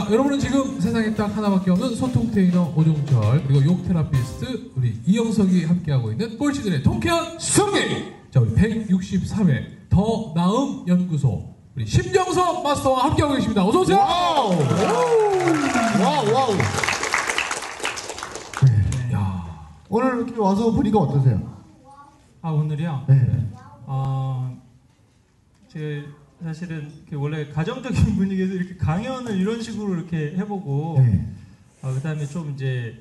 자, 여러분은 지금 세상에 딱 하나밖에 없는 소통 테이너 오종철 그리고 욕 therapist 우리 이영석이 함께하고 있는 꼴찌들의 통쾌한 승리. 자, 우리 163회 더 나음 연구소 우리 심정섭 마스터와 함께하고 계십니다. 어서 오세요. Wow! Wow, wow. 야, 오늘 이렇게 와서 보니까 어떠세요? 아 오늘이요. 네. 어, 제 사실은 원래 가정적인 분위기에서 이렇게 강연을 이런 식으로 이렇게 해보고, 네. 어, 그다음에 좀 이제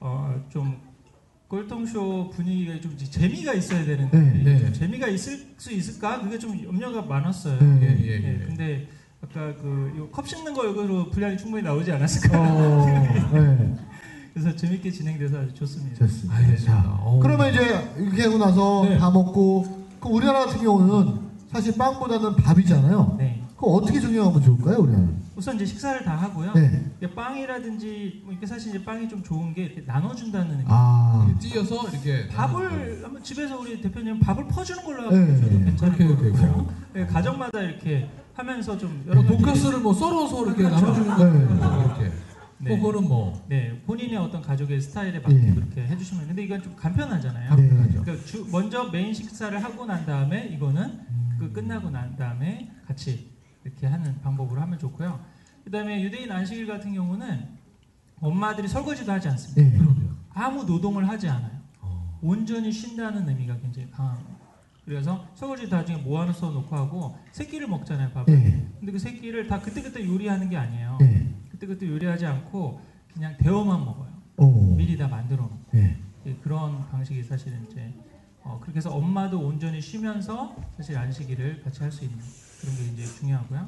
어, 좀 꼴통쇼 분위기가 좀 재미가 있어야 되는데 네, 네. 좀 재미가 있을 수 있을까? 그게 좀 염려가 많았어요. 네. 예, 예, 예. 네, 근데 아까 그컵 씻는 거 이거로 분량이 충분히 나오지 않았을까? 어, 네. 그래서 재밌게 진행돼서 아주 좋습니다. 좋습니다. 알겠습니다. 자, 어우. 그러면 이제 이렇게 하고 나서 네. 다 먹고, 그 우리나라 같은 경우는 사실 빵보다는 밥이잖아요. 네. 그거 어떻게 정리하면 좋을까요, 우리나라? 우선 이제 식사를 다 하고요. 네. 이게 빵이라든지 뭐 이게 사실 이제 빵이 좀 좋은 게 이렇게 나눠준다는 의미. 아, 이렇게 찢어서 이렇게 밥을 한번 집에서 우리 대표님 밥을 퍼주는 걸로 네. 하셔도 괜찮을 그렇게 것 해도 같고 되고요. 네, 가정마다 이렇게 하면서 좀 여러 뭐 가지 돈가스를 뭐 썰어서 이렇게 그렇죠. 나눠주는 거 네. 이렇게. 네. 그거는 뭐 네 본인의 어떤 가족의 스타일에 맞게 예. 그렇게 해주시면 근데 이건 좀 간편하잖아요. 네. 그러니까 주- 먼저 메인 식사를 하고 난 다음에 이거는 그 끝나고 난 다음에 같이 이렇게 하는 방법으로 하면 좋고요. 그 다음에 유대인 안식일 같은 경우는 엄마들이 설거지도 하지 않습니다. 네. 아무 노동을 하지 않아요. 어. 온전히 쉰다는 의미가 굉장히 강합니다. 그래서 설거지 나중에 모아서 놓고 하고 새끼를 먹잖아요 밥을. 네. 근데 그 새끼를 다 그때그때 요리하는 게 아니에요. 네. 그때그때 요리하지 않고 그냥 데워만 먹어요. 오. 미리 다 만들어 놓고 네. 예, 그런 방식이 사실은 이제 어, 그렇게 해서 엄마도 온전히 쉬면서 사실 안식일을 같이 할 수 있는 그런 게 이제 중요하고요.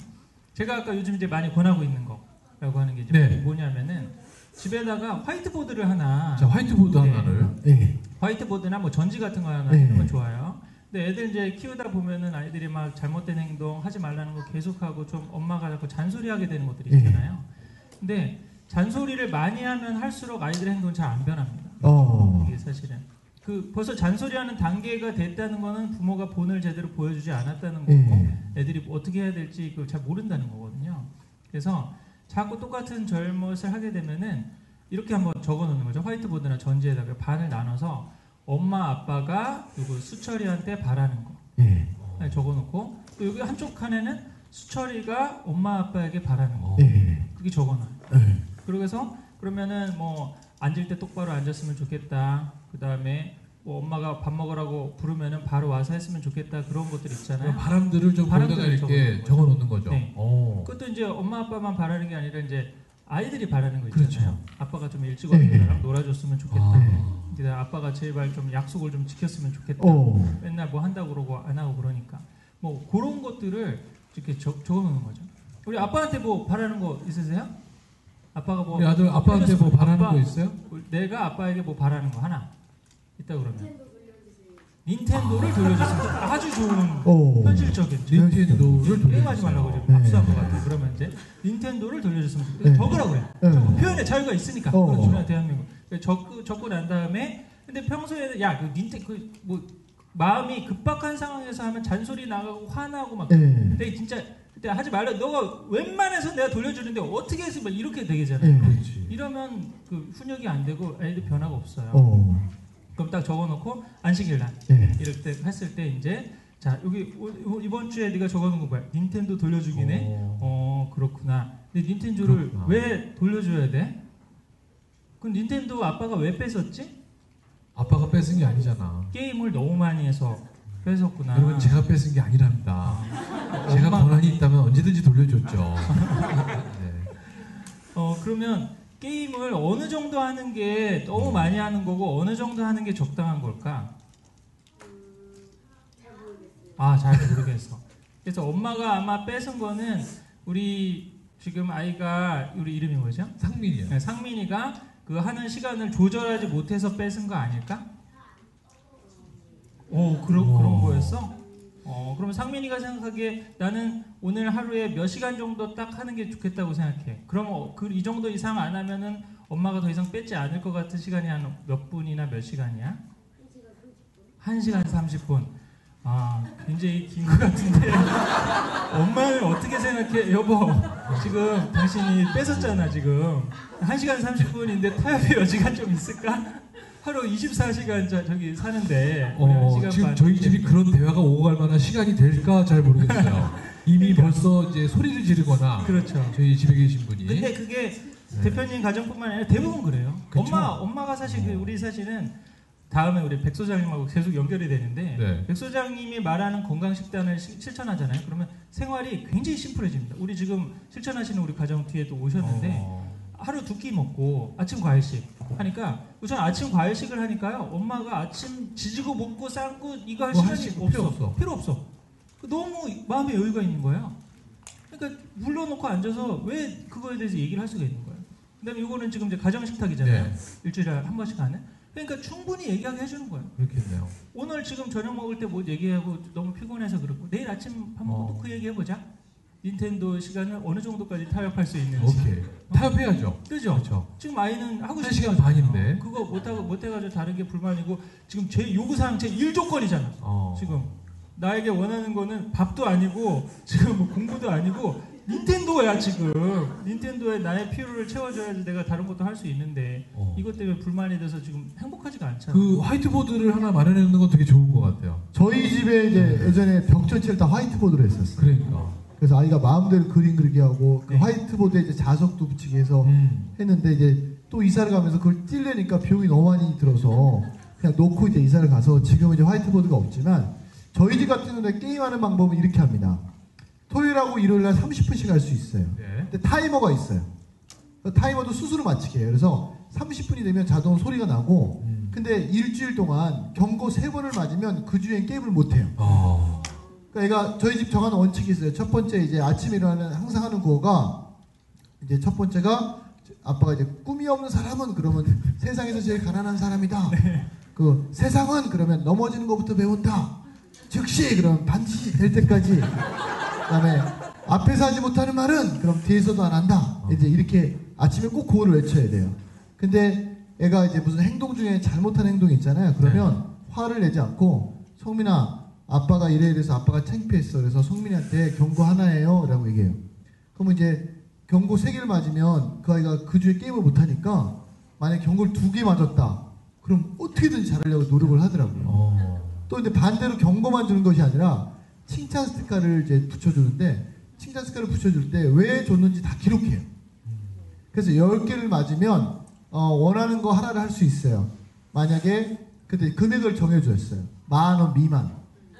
제가 아까 요즘 이제 많이 권하고 있는 거라고 하는 게 이제 네. 뭐냐면은 집에다가 화이트보드를 하나 자 화이트보드 네. 하나를 네. 화이트보드나 뭐 전지 같은 거 하나 네. 해놓으면 좋아요. 근데 애들 이제 키우다 보면은 아이들이 막 잘못된 행동 하지 말라는 거 계속하고 좀 엄마가 자꾸 잔소리하게 되는 것들이 네. 있잖아요. 근데 잔소리를 많이 하면 할수록 아이들의 행동은 잘 안 변합니다. 어. 이게 사실은 그 벌써 잔소리하는 단계가 됐다는 거는 부모가 본을 제대로 보여주지 않았다는 거고 네. 애들이 어떻게 해야 될지 그걸 잘 모른다는 거거든요. 그래서 자꾸 똑같은 잘못을 하게 되면은 이렇게 한번 적어 놓는 거죠. 화이트보드나 전지에다가 반을 나눠서 엄마 아빠가 그리고 수철이한테 바라는 거 네. 네, 적어 놓고 또 여기 한쪽 칸에는 수철이가 엄마 아빠에게 바라는 거 네. 그렇게 적어 놔요. 네. 그러고서 그러면은 뭐 앉을 때 똑바로 앉았으면 좋겠다. 그 다음에 뭐 엄마가 밥 먹으라고 부르면은 바로 와서 했으면 좋겠다. 그런 것들 있잖아요. 그런 바람들을 좀 바람들을 이렇게 적어 놓는 적어 놓는 거죠. 네. 어. 그것도 이제 엄마 아빠만 바라는 게 아니라 이제 아이들이 바라는 거 있잖아요. 그렇죠. 아빠가 좀 일찍 네. 와서 나랑 놀아줬으면 좋겠다. 아. 근데 아빠가 제발 좀 약속을 좀 지켰으면 좋겠다. 오. 맨날 뭐 한다고 그러고 안 하고 그러니까 뭐 그런 것들을 이렇게 적, 적어놓는 거죠. 우리 아빠한테 뭐 바라는 거 있으세요? 아빠가 뭐 우리 아들 아빠한테 뭐 바라는 아빠, 거 있어요? 내가 아빠에게 뭐 바라는 거 하나 있다 그러면 닌텐도를 돌려주세요. 아주 좋은 오. 현실적인 닌텐도를 게임하지 말라고 지금 네. 박수한 것 같아요. 그러면 이제 닌텐도를 돌려줬으면. 네. 적으라고 해. 네. 적어. 표현의 자유가 있으니까. 어. 그런 중요한 대한민국. 적, 적고 난 다음에 근데 평소에는 야 그 닌텐 그뭐 마음이 급박한 상황에서 하면 잔소리 나가고 화나고 막 네. 근데 진짜 그때 하지 말라. 너가 웬만해서 내가 돌려주는데 어떻게 해서 막 이렇게 되겠잖아요. 네. 이러면 그 훈육이 안 되고 애들 변화가 없어요. 어. 그럼 딱 적어놓고 안식일 날 네. 이럴 때 했을 때 이제 자 여기 오- 이번 주에 네가 적어놓은 거 뭐야? 닌텐도 돌려주기네. 어. 어 그렇구나. 근데 닌텐도를 그렇구나. 왜 돌려줘야 돼? 그럼 닌텐도 아빠가 왜 뺏었지? 아빠가 뺏은 게 아니잖아. 게임을 너무 많이 해서 뺏었구나. 여러분 제가 뺏은 게 아니랍니다. 제가 엄마- 권한이 있다면 언제든지 돌려줬죠. 네. 어 그러면 게임을 어느 정도 하는 게 너무 많이 하는 거고 어느 정도 하는 게 적당한 걸까? 아 잘 모르겠어. 그래서 엄마가 아마 뺏은 거는 우리 지금 아이가 우리 이름이 뭐죠? 상민이요. 네, 상민이가 그 하는 시간을 조절하지 못해서 뺏은 거 아닐까? 오 그런 그런. 거였어? 어 그러면 상민이가 생각하기에 나는 오늘 하루에 몇 시간 정도 딱 하는 게 좋겠다고 생각해. 그럼 그이 정도 이상 안 하면은 엄마가 더 이상 뺏지 않을 것 같은 시간이 한 몇 분이나 몇 시간이야? 1시간 30분. 아 굉장히 긴 것 같은데 엄마는 어떻게 생각해 여보 지금 당신이 뺏었잖아 지금 1시간 30분인데 타협의 여지가 좀 있을까? 하루 24시간 저, 저기 사는데 어, 지금 반 저희 집이 그런 대화가 오고 갈 만한 시간이 될까 잘 모르겠어요. 이미 벌써 이제 소리를 지르거나 그렇죠 저희 집에 계신 분이 근데 그게 대표님 가정뿐만 아니라 대부분 그래요. 그쵸. 엄마 엄마가 사실 그 우리 사실은 다음에 우리 백 소장님하고 계속 연결이 되는데 네. 백 소장님이 말하는 건강 식단을 시- 실천하잖아요. 그러면 생활이 굉장히 심플해집니다. 우리 지금 실천하시는 우리 가정 뒤에 또 오셨는데 어, 하루 두 끼 먹고 아침 과일식 하니까 우선 아침 과일식을 하니까요. 엄마가 아침 지지고 먹고 삶고 이거 할 뭐할 시간이 시- 없어. 필요 없어. 필요 없어. 너무 마음에 여유가 있는 거예요. 그러니까 불러놓고 앉아서 왜 그거에 대해서 얘기를 할 수가 있는 거예요. 그다음에 이거는 지금 이제 가정 식탁이잖아요. 네. 일주일에 한 번씩 하는. 그러니까 충분히 얘기하게 해주는 거예요. 그렇겠네요. 오늘 지금 저녁 먹을 때 뭐 얘기하고 너무 피곤해서 그렇고 내일 아침 밥 먹고 어. 또그 얘기 해보자. 닌텐도 시간을 어느 정도까지 타협할 수 있는지. 오케이 타협해야죠. 그죠? 그렇죠. 지금 아이는 하고 한 싶은 시간 거 반인데. 그거 못하고 못해가지고 다른 게 불만이고 지금 제 요구사항 제 1조건이잖아. 어. 지금 나에게 원하는 거는 밥도 아니고 지금 뭐 공부도 아니고 닌텐도야 지금 닌텐도에 나의 필요를 채워줘야지 내가 다른 것도 할 수 있는데 어. 이것 때문에 불만이 돼서 지금 행복하지가 않잖아. 그 화이트보드를 하나 마련해 놓는 건 되게 좋은 것 같아요. 저희 집에 이제 예전에 벽 전체를 다 화이트보드로 했었어요. 그러니까. 그래서 아이가 마음대로 그림 그리게 하고 그 네. 화이트보드에 이제 자석도 붙이게 해서 음. 했는데 이제 또 이사를 가면서 그걸 찔려니까 비용이 너무 많이 들어서 그냥 놓고 이제 이사를 가서 지금은 이제 화이트보드가 없지만 저희 집 같은 경우는 게임하는 방법은 이렇게 합니다. 토요일하고 일요일 날 30분씩 할 수 있어요. 네. 근데 타이머가 있어요. 그 타이머도 스스로 맞추게 해요. 그래서 30분이 되면 자동 소리가 나고 음. 근데 일주일 동안 경고 세 번을 맞으면 그 주엔 게임을 못 해요. 어. 그러니까 저희 집 정하는 원칙이 있어요. 첫 번째 이제 아침에 일어나는 항상 하는 구호가 이제 첫 번째가 아빠가 이제 꿈이 없는 사람은 그러면 세상에서 제일 가난한 사람이다. 그 세상은 그러면 넘어지는 것부터 배운다. 즉시 그러면 반드시 될 때까지. 그다음에 앞에서 하지 못하는 말은 그럼 뒤에서도 안 한다. 이제 이렇게 아침에 꼭 구호를 외쳐야 돼요. 근데 애가 이제 무슨 행동 중에 잘못한 행동이 있잖아요. 그러면 화를 내지 않고 성민아 아빠가 이래 이래서 아빠가 창피했어. 그래서 성민이한테 경고 하나예요. 라고 얘기해요. 그러면 이제 경고 세 개를 맞으면 그 아이가 그 주에 게임을 못 하니까 만약에 경고를 두 개 맞았다. 그럼 어떻게든지 잘하려고 노력을 하더라고요. 어. 또 근데 반대로 경고만 주는 것이 아니라 칭찬 스티커를 이제 붙여주는데 칭찬 스티커를 붙여줄 때 왜 줬는지 다 기록해요. 그래서 10개를 맞으면 어, 원하는 거 하나를 할 수 있어요. 만약에 그때 금액을 정해줬어요. 만 원 미만.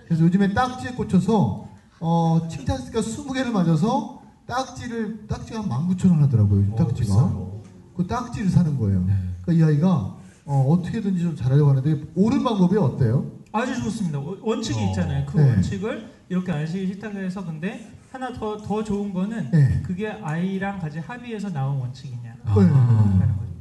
그래서 요즘에 딱지에 꽂혀서 어, 칭찬 스티커 20개를 맞아서 딱지를 딱지가 한 19,000원 하더라고요. 요즘 어, 딱지가. 비싸요. 그 딱지를 사는 거예요. 네. 그러니까 이 아이가 어, 떻게든지좀 잘하려고 하는데 옳은 방법이 어때요? 아주 좋습니다. 원- 원칙이 어. 있잖아요. 그 네. 원칙을 이렇게 안식일 식탁에서 근데 하나 더 더 좋은 거는 네. 그게 아이랑 같이 합의해서 나온 원칙이냐 아.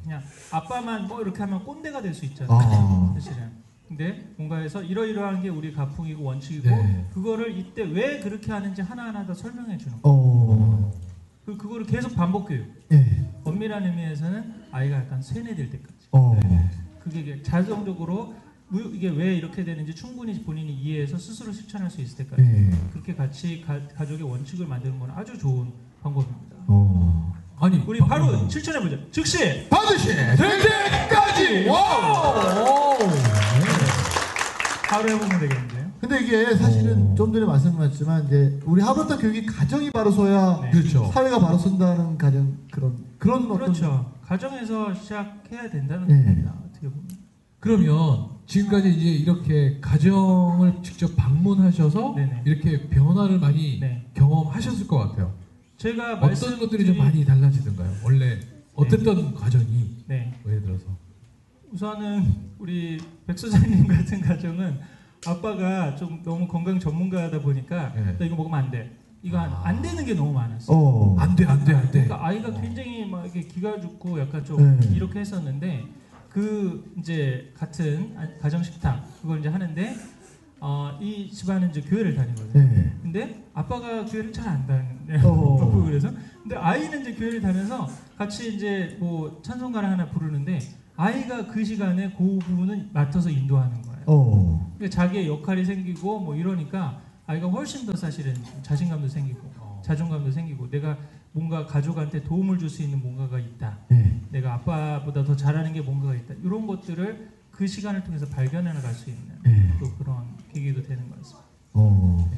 그냥 아빠만 뭐 이렇게 하면 꼰대가 될 수 있잖아요. 아. 사실은. 근데 뭔가에서 이러이러한 게 우리 가풍이고 원칙이고 네. 그거를 이때 왜 그렇게 하는지 하나하나 다 설명해 주는 거예요. 어, 그 그거를 계속 반복 교육. 예, 엄밀한 의미에서는 아이가 약간 세뇌될 때까지. 어, 네. 그게 자동적으로 무- 이게 왜 이렇게 되는지 충분히 본인이 이해해서 스스로 실천할 수 있을 때까지 예, 그렇게 같이 가, 가족의 원칙을 만드는 건 아주 좋은 방법입니다. 어. 아니 우리 바- 바로 실천해 보죠. 즉시 반드시 될 때까지. Wow. 바로 해보면 되겠는데요. 근데 이게 사실은 어. 좀 전에 말씀드렸지만 이제 우리 하버드 교육이 가정이 바로 서야 네. 그렇죠. 사회가 바로 선다는 가정 그런 그런 어떤 그렇죠. 가정에서 시작해야 된다는 네. 겁니다. 어떻게 보면. 그러면 지금까지 이제 이렇게 가정을 직접 방문하셔서 네네. 이렇게 변화를 많이 네. 경험하셨을 것 같아요. 제가 어떤 것들이 좀 말씀드린- 많이 달라지던가요? 원래 어땠던 가정이 네. 뭐 예를 들어서 우선은 우리 백 소장님 같은 가정은 아빠가 좀 너무 건강 전문가다 보니까 네. 나 이거 먹으면 안 돼. 이거 안, 아. 안 되는 게 너무 많았어요. 어. 안 돼 안 돼 안 돼. 그러니까 아이가 굉장히 막 이렇게 기가 죽고 약간 좀 네. 이렇게 했었는데 그 이제 같은 아- 가정 식탁 그걸 이제 하는데 어, 이 집안은 이제 교회를 다니거든요. 네. 근데 아빠가 교회를 잘 안 다녀요. 어. 그래서 근데 아이는 이제 교회를 다녀서 같이 이제 뭐 찬송가를 하나 부르는데 아이가 그 시간에 그 부분은 맡아서 인도하는 거예요. 어. 그러니까 자기의 역할이 생기고 뭐 이러니까 아이가 훨씬 더 사실은 자신감도 생기고 어. 자존감도 생기고 내가 뭔가 가족한테 도움을 줄 수 있는 뭔가가 있다. 네. 내가 아빠보다 더 잘하는 게 뭔가가 있다. 이런 것들을 그 시간을 통해서 발견해 나갈 수 있는 네. 또 그런 계기도 되는 것 같습니다. 어.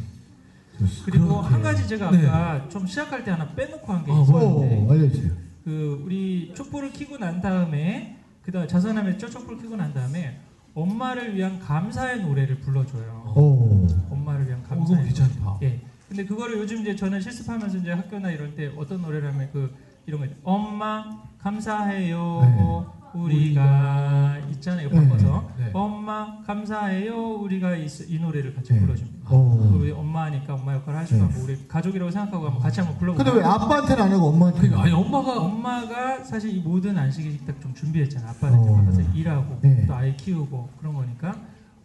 그리고 그렇게. 한 가지 제가 네. 아까 좀 시작할 때 하나 빼놓고 한게 아, 있었는데 어, 알려주세요. 그 우리 촛불을 켜고 난 다음에 그 다음 자선함에 촛불을 켜고 난 다음에 엄마를 위한 감사의 노래를 불러줘요. 어. 엄마를 위한 감사의 노래. 괜찮다. 예. 근데 그거를 요즘 이제 저는 실습하면서 이제 학교나 이럴 때 어떤 노래를 하면 그 이런 거 있죠. 엄마 감사해요. 우리가 있잖아요. 네. 바꿔서 네. 엄마 감사해요. 우리가 이, 이 노래를 같이 네. 불러줍니다. 어. 우리 엄마니까 엄마 역할 을 하시고 네. 우리 가족이라고 생각하고 한번 같이 한번 불러볼까요? 근데 왜 아빠한테는 안 하고 엄마한테? 그러니까 아니 엄마가 엄마가 사실 이 모든 안식일 식탁 좀 준비했잖아. 아빠는 어. 바빠서 일하고 네. 또 아이 키우고 그런 거니까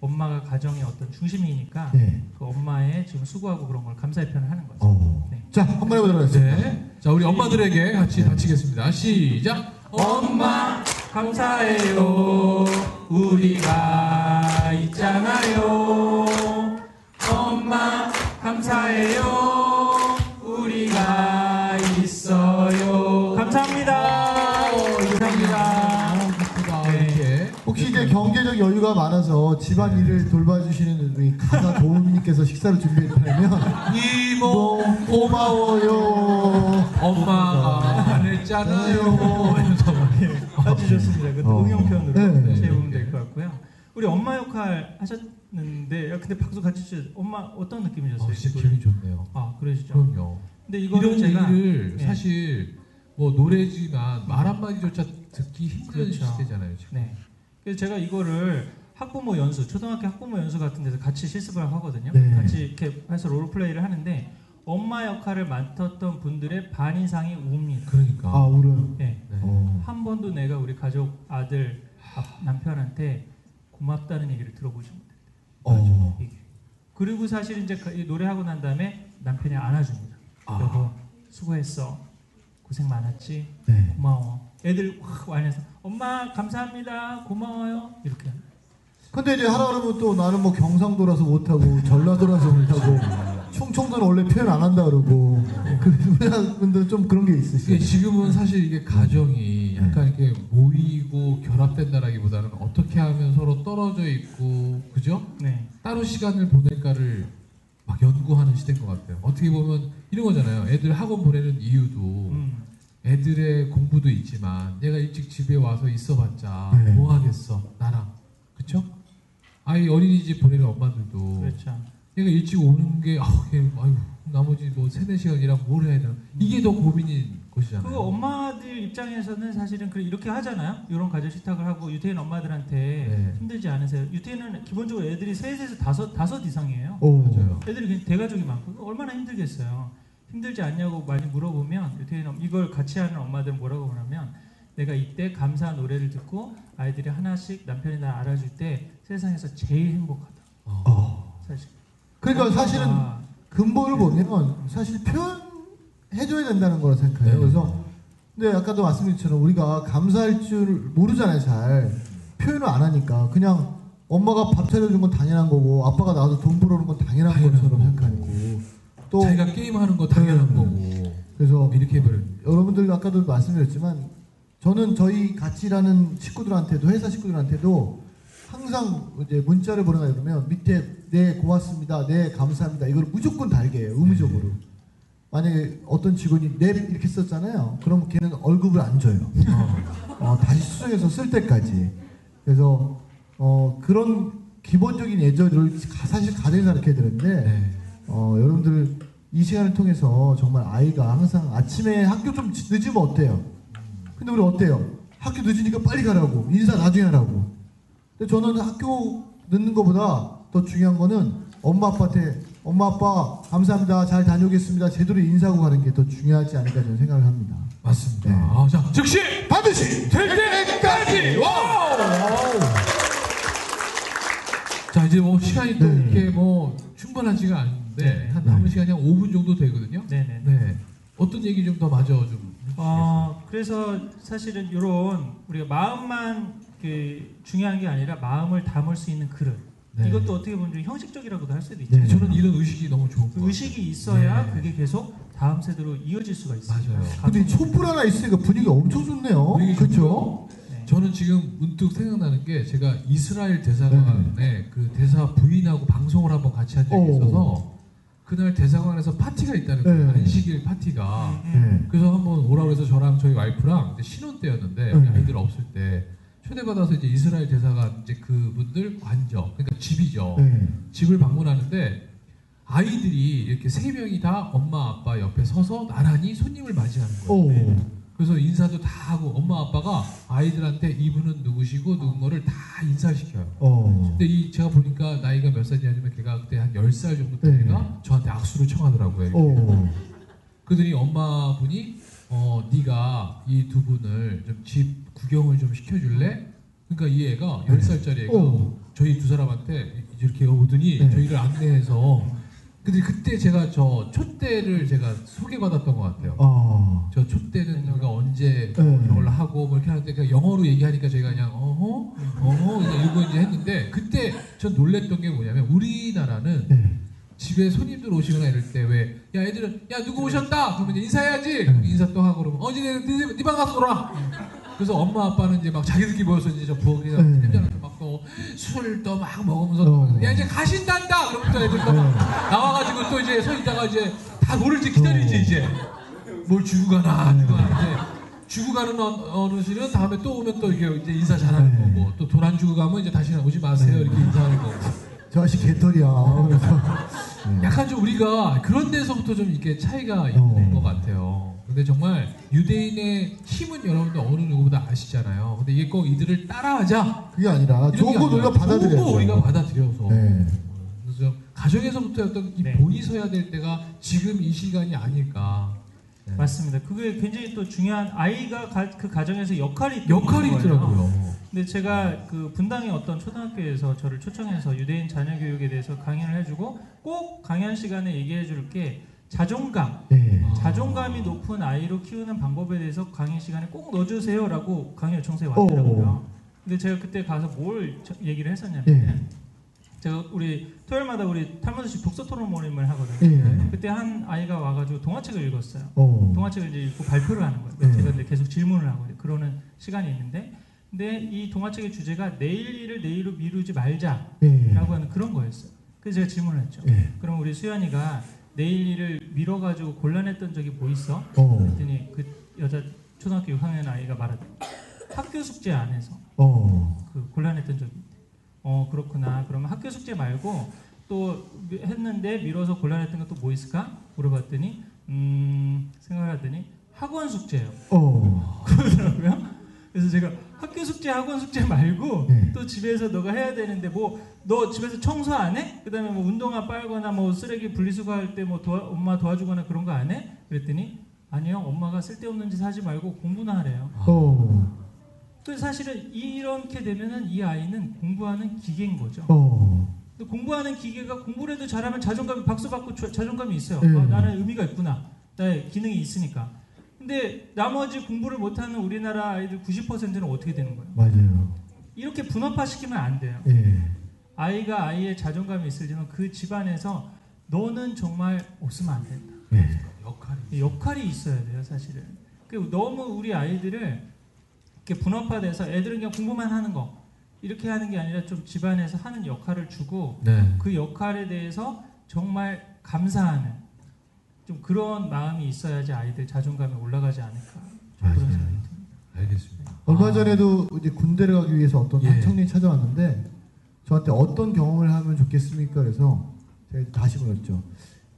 엄마가 가정의 어떤 중심이니까 네. 그 엄마의 지금 수고하고 그런 걸 감사의 표현을 하는 거죠. 어. 네. 자, 한번 해보도록 하겠습니다. 네. 자 우리 엄마들에게 같이 다치겠습니다. 시작. 엄마 감사해요. 우리가 여유가 많아서 집안 일을 돌봐주시는 우리 가가 도우미님께서 식사를 준비했다면 이모 뭐 고마워요. 엄마가 안 했잖아요. 이러면서 막. 아주 좋습니다. 그 어. 응용 표현으로 네. 채우면 될 것 같고요. 우리 엄마 역할 하셨는데, 야, 근데 박수 같이 주셔서 엄마 어떤 느낌이셨어요? 어, 진짜 그? 기분이 좋네요. 아, 그러시죠. 그럼요. 근데 이거는 제가 얘기를 네. 사실 뭐 노래지만 말 한마디조차 듣기 힘든 그렇죠. 시대잖아요. 지금. 네. 그래서 제가 이거를 학부모 연수, 초등학교 학부모 연수 같은 데서 같이 실습을 하거든요. 네. 같이 이렇게 해서 롤플레이를 하는데 엄마 역할을 맡았던 분들의 반 이상이 웁니다. 그러니까. 아, 울어요. 네. 네. 어. 한 번도 내가 우리 가족 아들 아- 남편한테 고맙다는 얘기를 들어보지 못해요. 어. 그리고 사실 이제 그- 이 노래하고 난 다음에 남편이 안아줍니다. 아. 여보 수고했어. 고생 많았지. 네. 고마워. 애들 확 와내서 엄마 감사합니다. 고마워요. 이렇게. 근데 이제 하라 그러면 또 나는 뭐 경상도라서 못하고 전라도라서 못하고 충청도는 원래 표현 안 한다 그러고 그 분들은 좀 그런 게 있으시죠. 지금은 사실 이게 가정이 약간 이렇게 모이고 결합된다라기보다는 어떻게 하면 서로 떨어져 있고 그죠? 네. 따로 시간을 보낼까를 막 연구하는 시대인 것 같아요. 어떻게 보면 이런 거잖아요. 애들 학원 보내는 이유도 음. 애들의 공부도 있지만 얘가 일찍 집에 와서 있어봤자 네. 뭐 하겠어 나랑 그쵸? 아이 어린이집 보내는 엄마들도 그렇죠. 얘가 일찍 오는 게 아우 얘, 아유 나머지 뭐 세네 시간이랑 뭘 해야 되나 이게 더 고민인 것이잖아요. 그 엄마들 입장에서는 사실은 그 이렇게 하잖아요. 이런 가족 식탁을 하고 유태인 엄마들한테 네. 힘들지 않으세요? 유태인은 기본적으로 애들이 셋에서 다섯 다섯 이상이에요. 오. 맞아요. 애들이 대가족이 많고 얼마나 힘들겠어요. 힘들지 않냐고 많이 물어보면 유태인 엄 이걸 같이 하는 엄마들은 뭐라고 그러냐면 내가 이때 감사 노래를 듣고 아이들이 하나씩 남편이 나 알아줄 때 세상에서 제일 행복하다. 어. 어. 사실. 그러니까 사실은 근본을 보면 사실 표현해줘야 된다는 거라 생각해요. 네. 그래서 근데 아까도 말씀드린 것처럼 우리가 감사할 줄 모르잖아요. 잘 표현을 안 하니까 그냥 엄마가 밥 차려준 건 당연한 거고 아빠가 나와서 돈 벌어오는 건 당연한 것처럼. 생각하고 또 자기가 게임하는 거 당연한 네. 거고 그래서 이렇게 해버리는 여러분들 아까도 말씀드렸지만 저는 저희 같이 일하는 식구들한테도 회사 식구들한테도 항상 이제 문자를 보내가 그러면 밑에 네 고맙습니다, 네 감사합니다 이걸 무조건 달게 해요 의무적으로. 만약에 어떤 직원이 네 이렇게 썼잖아요. 그럼 걔는 월급을 안 줘요. 어, 다시 수정해서 쓸 때까지. 그래서 어, 그런 기본적인 예절을 가- 사실 가정에서 가르쳐야 되는데 네. 어, 여러분들 이 시간을 통해서 정말 아이가 항상 아침에 학교 좀 늦으면 어때요? 근데 우리 어때요? 학교 늦으니까 빨리 가라고 인사 나중에 하라고. 근데 저는 학교 늦는 것보다 더 중요한 거는 엄마 아빠한테 엄마 아빠 감사합니다 잘 다녀오겠습니다 제대로 인사하고 가는 게 더 중요하지 않을까 저는 생각을 합니다. 맞습니다. 네. 아, 자 즉시 반드시 될 때까지 wow! 자 이제 뭐 시간이 또 네. 이렇게 뭐 충분하지가 않은데 네. 한 남은 네. 시간이 한 5분 정도 되거든요. 네네. 네. 어떤 얘기 좀 더 마저 좀? 어, 그래서 사실은 이런 우리가 마음만 그 중요한 게 아니라 마음을 담을 수 있는 그릇 네. 이것도 어떻게 보면 좀 형식적이라고도 할 수도 있죠. 네. 저는 이런 의식이 너무 좋은 것 그. 의식이 있어야 네. 그게 계속 다음 세대로 이어질 수가 있어요. 맞아요. 근데 촛불 하나 있으니까 분위기가 엄청 좋네요. 분위기 그렇죠? 네. 저는 지금 문득 생각나는 게 제가 이스라엘 대사관에 그 대사 부인하고 방송을 한번 같이 한 적이 오. 있어서 그날 대사관에서 파티가 있다는 거예요. 네. 안식일 파티가. 음, 음. 네. 그래서 한번 오라고 해서 저랑 저희 와이프랑 이제 신혼 때였는데 네. 아이들 없을 때 초대받아서 이제 이스라엘 대사관 이제 그분들 관저 그러니까 집이죠. 네. 집을 방문하는데 아이들이 이렇게 세 명이 다 엄마 아빠 옆에 서서 나란히 손님을 맞이하는 거예요. 그래서 인사도 다 하고 엄마 아빠가 아이들한테 이분은 누구시고 누군 거를 다 인사시켜요. 어. 근데 이 제가 보니까 나이가 몇 살이냐면 걔가 그때 한 10살 정도 되니까 네. 저한테 악수를 청하더라고요. 오. 그러더니 엄마분이 어 네가 이 두 분을 좀 집 구경을 좀 시켜줄래? 그러니까 이 애가 네. 10살짜리 애가 오. 저희 두 사람한테 이렇게 오더니 네. 저희를 안내해서 근데 그때 제가 저 촛대를 제가 소개받았던 것 같아요. 어. 저 촛대는 우리가 언제 네. 이걸 하고 뭐 이렇게 하는데 그냥 영어로 얘기하니까 저희가 그냥 어허 어허 그냥 이거 이제 했는데 그때 전 놀랬던 게 뭐냐면 우리나라는 네. 집에 손님들 오시거나 이럴 때 왜 야 애들은 야 누구 오셨다 그러면 이제 인사해야지 네. 인사 또 하고 그러면 어제 네방 가서 놀아 그래서 엄마 아빠는 이제 막 자기들끼리 모여서 이제 저 부엌에서 네. 팀장한테 막또술또 막 먹으면서 어. 야 이제 가신단다 그러면 또 애들 또 네. 나와가지고 또 이제 서 있다가 이제 다 노를 이제 기다리지 어. 이제 뭘 주고 가나 네. 주고 가는데 주고 가는 어- 어르신은 다음에 또 오면 또 이렇게 이제 인사 잘하는 네. 거고 또 돈 안 주고 가면 이제 다시는 오지 마세요 네. 이렇게 인사하는 거고 저 아저씨 개털이야. 약간 좀 우리가 그런 데서부터 좀 이렇게 차이가 어. 있는 것 같아요. 근데 정말 유대인의 힘은 여러분들 어느 누구보다 아시잖아요. 근데 이게 꼭 이들을 따라하자. 그게 아니라 좋은 게거 우리가 받아들여야 좋은 거 우리가. 받아들여서. 네. 그래서 좀 가정에서부터 어떤 이 네. 본이 서야 될 때가 지금 이 시간이 아닐까. 네. 맞습니다. 그게 굉장히 또 중요한 아이가 가- 그 가정에서 역할이 역할이. 있더라고요. 근데 제가 그 분당의 어떤 초등학교에서 저를 초청해서 유대인 자녀 교육에 대해서 강연을 해주고 꼭 강연 시간에 얘기해 줄 게 자존감, 네. 아. 자존감이 높은 아이로 키우는 방법에 대해서 강의 시간에 꼭 넣어주세요라고 강연 요청서에 왔더라고요. 근데 제가 그때 가서 뭘 저- 얘기를 했었냐면 예. 제가 우리 토요일마다 우리 탈모드식 독서 토론 모임을 하거든요. 예. 그때 한 아이가 와가지고 동화책을 읽었어요. 어. 동화책을 이제 읽고 발표를 하는 거예요. 네. 제가 이제 계속 질문을 하고 그러는 시간이 있는데, 근데 이 동화책의 주제가 내일 일을 내일로 미루지 말자라고 예. 하는 그런 거였어요. 그래서 제가 질문을 했죠. 예. 그럼 우리 수연이가 내일 일을 미뤄가지고 곤란했던 적이 뭐 있어? 어. 그랬더니 그 여자 초등학교 6학년 아이가 말하더니 학교 숙제 안 해서 어. 그 곤란했던 적이 있대. 어 그렇구나. 그러면 학교 숙제 말고 또 미- 했는데 미뤄서 곤란했던 것도 뭐 있을까? 물어봤더니 음 생각하더니 학원 숙제요. 어. 그러더라고요. 그래서 제가 학교 숙제, 학원 숙제 말고 네. 또 집에서 너가 해야 되는데 뭐 너 집에서 청소 안 해? 그다음에 뭐 운동화 빨거나 뭐 쓰레기 분리수거할 때 뭐 엄마 도와주거나 그런 거 안 해? 그랬더니 아니요 엄마가 쓸데없는 짓 하지 말고 공부나 하래요. 어. 그 사실은 이렇게 되면은 이 아이는 공부하는 기계인 거죠. 어. 근데 공부하는 기계가 공부를 해도 잘하면 자존감이 박수 받고 자- 자존감이 있어요. 네. 아, 나는 의미가 있구나. 나의 기능이 있으니까. 근데 나머지 공부를 못하는 우리나라 아이들 90%는 어떻게 되는 거예요? 맞아요. 이렇게 분업화시키면 안 돼요. 예. 아이가 아이의 자존감이 있을 때는 그 집안에서 너는 정말 없으면 안 된다. 예. 역할이. 이 역할이 있어야 돼요, 사실은. 그 너무 우리 아이들을 이렇게 분업화돼서 애들은 그냥 공부만 하는 거 이렇게 하는 게 아니라 좀 집안에서 하는 역할을 주고 네. 그 역할에 대해서 정말 감사하는 좀 그런 마음이 있어야지 아이들 자존감이 올라가지 않을까. 그런 생각이 듭니다. 알겠습니다. 얼마 아, 전에도 이제 군대를 가기 위해서 어떤 예. 한 청년이 찾아왔는데 저한테 어떤 경험을 하면 좋겠습니까? 그래서 제가 다시 물었죠.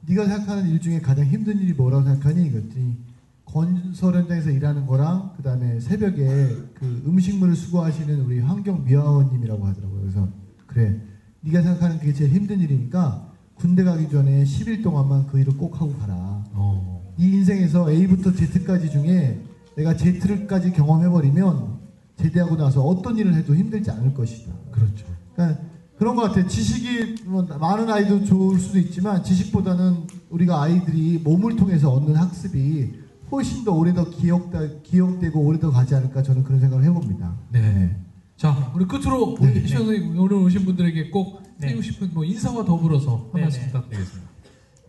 네가 생각하는 일 중에 가장 힘든 일이 뭐라고 생각하니? 그랬더니 건설 현장에서 일하는 거랑 그 다음에 새벽에 그 음식물을 수거하시는 우리 환경 미화원님이라고 하더라고요. 그래서 그래 네가 생각하는 그게 제일 힘든 일이니까 군대 가기 전에 10일 동안만 그 일을 꼭 하고 가라. 어. 이 인생에서 A부터 Z까지 중에 내가 Z를까지 경험해버리면 제대하고 나서 어떤 일을 해도 힘들지 않을 것이다. 그렇죠. 그러니까 그런 것 같아요. 지식이 뭐 많은 아이도 좋을 수도 있지만 지식보다는 우리가 아이들이 몸을 통해서 얻는 학습이 훨씬 더 오래 더 기억되고 오래 더 가지 않을까 저는 그런 생각을 해봅니다. 네. 자, 우리 끝으로 우리 네. 희철 선생님 오늘 오신 분들에게 꼭 네. 해주고 싶은 뭐 인사와 더불어서 한 네, 말씀 네. 부탁드리겠습니다.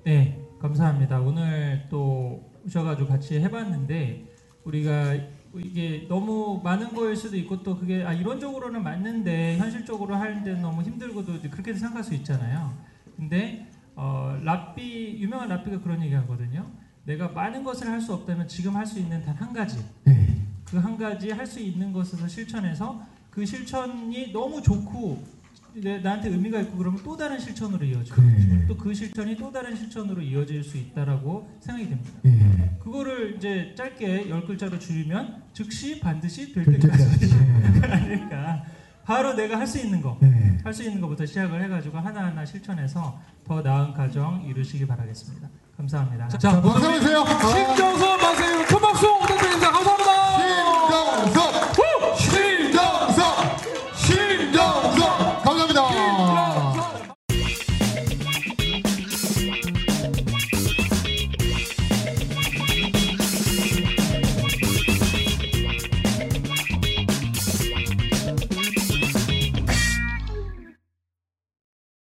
네, 감사합니다. 오늘 또 오셔가지고 같이 해봤는데 우리가 이게 너무 많은 거일 수도 있고 또 그게 아 이론적으로는 맞는데 현실적으로 하는데 너무 힘들고도 그렇게 생각할 수 있잖아요. 근데 어, 랍비 유명한 랍비가 그런 얘기하거든요. 내가 많은 것을 할 수 없다면 지금 할 수 있는 단 한 가지 네. 그한 가지 할 수 있는 것에서 실천해서 그 실천이 너무 좋고 내, 나한테 의미가 있고 그러면 또 다른 실천으로 이어지고 네. 또그 실천이 또 다른 실천으로 이어질 수 있다라고 생각이 됩니다. 예. 그거를 이제 짧게 열 글자로 줄이면 즉시 반드시 될될 때까지 때까지. 예. 그러니까 바로 내가 할 수 있는 거 네. 할수 있는 것부터 시작을 해가지고 하나하나 실천해서 더 나은 가정 이루시기 바라겠습니다. 감사합니다. 자, 자, 박수 한번 주세요. 아. 신정선 박사님 큰 박수 부탁드립니다. 감사합니다.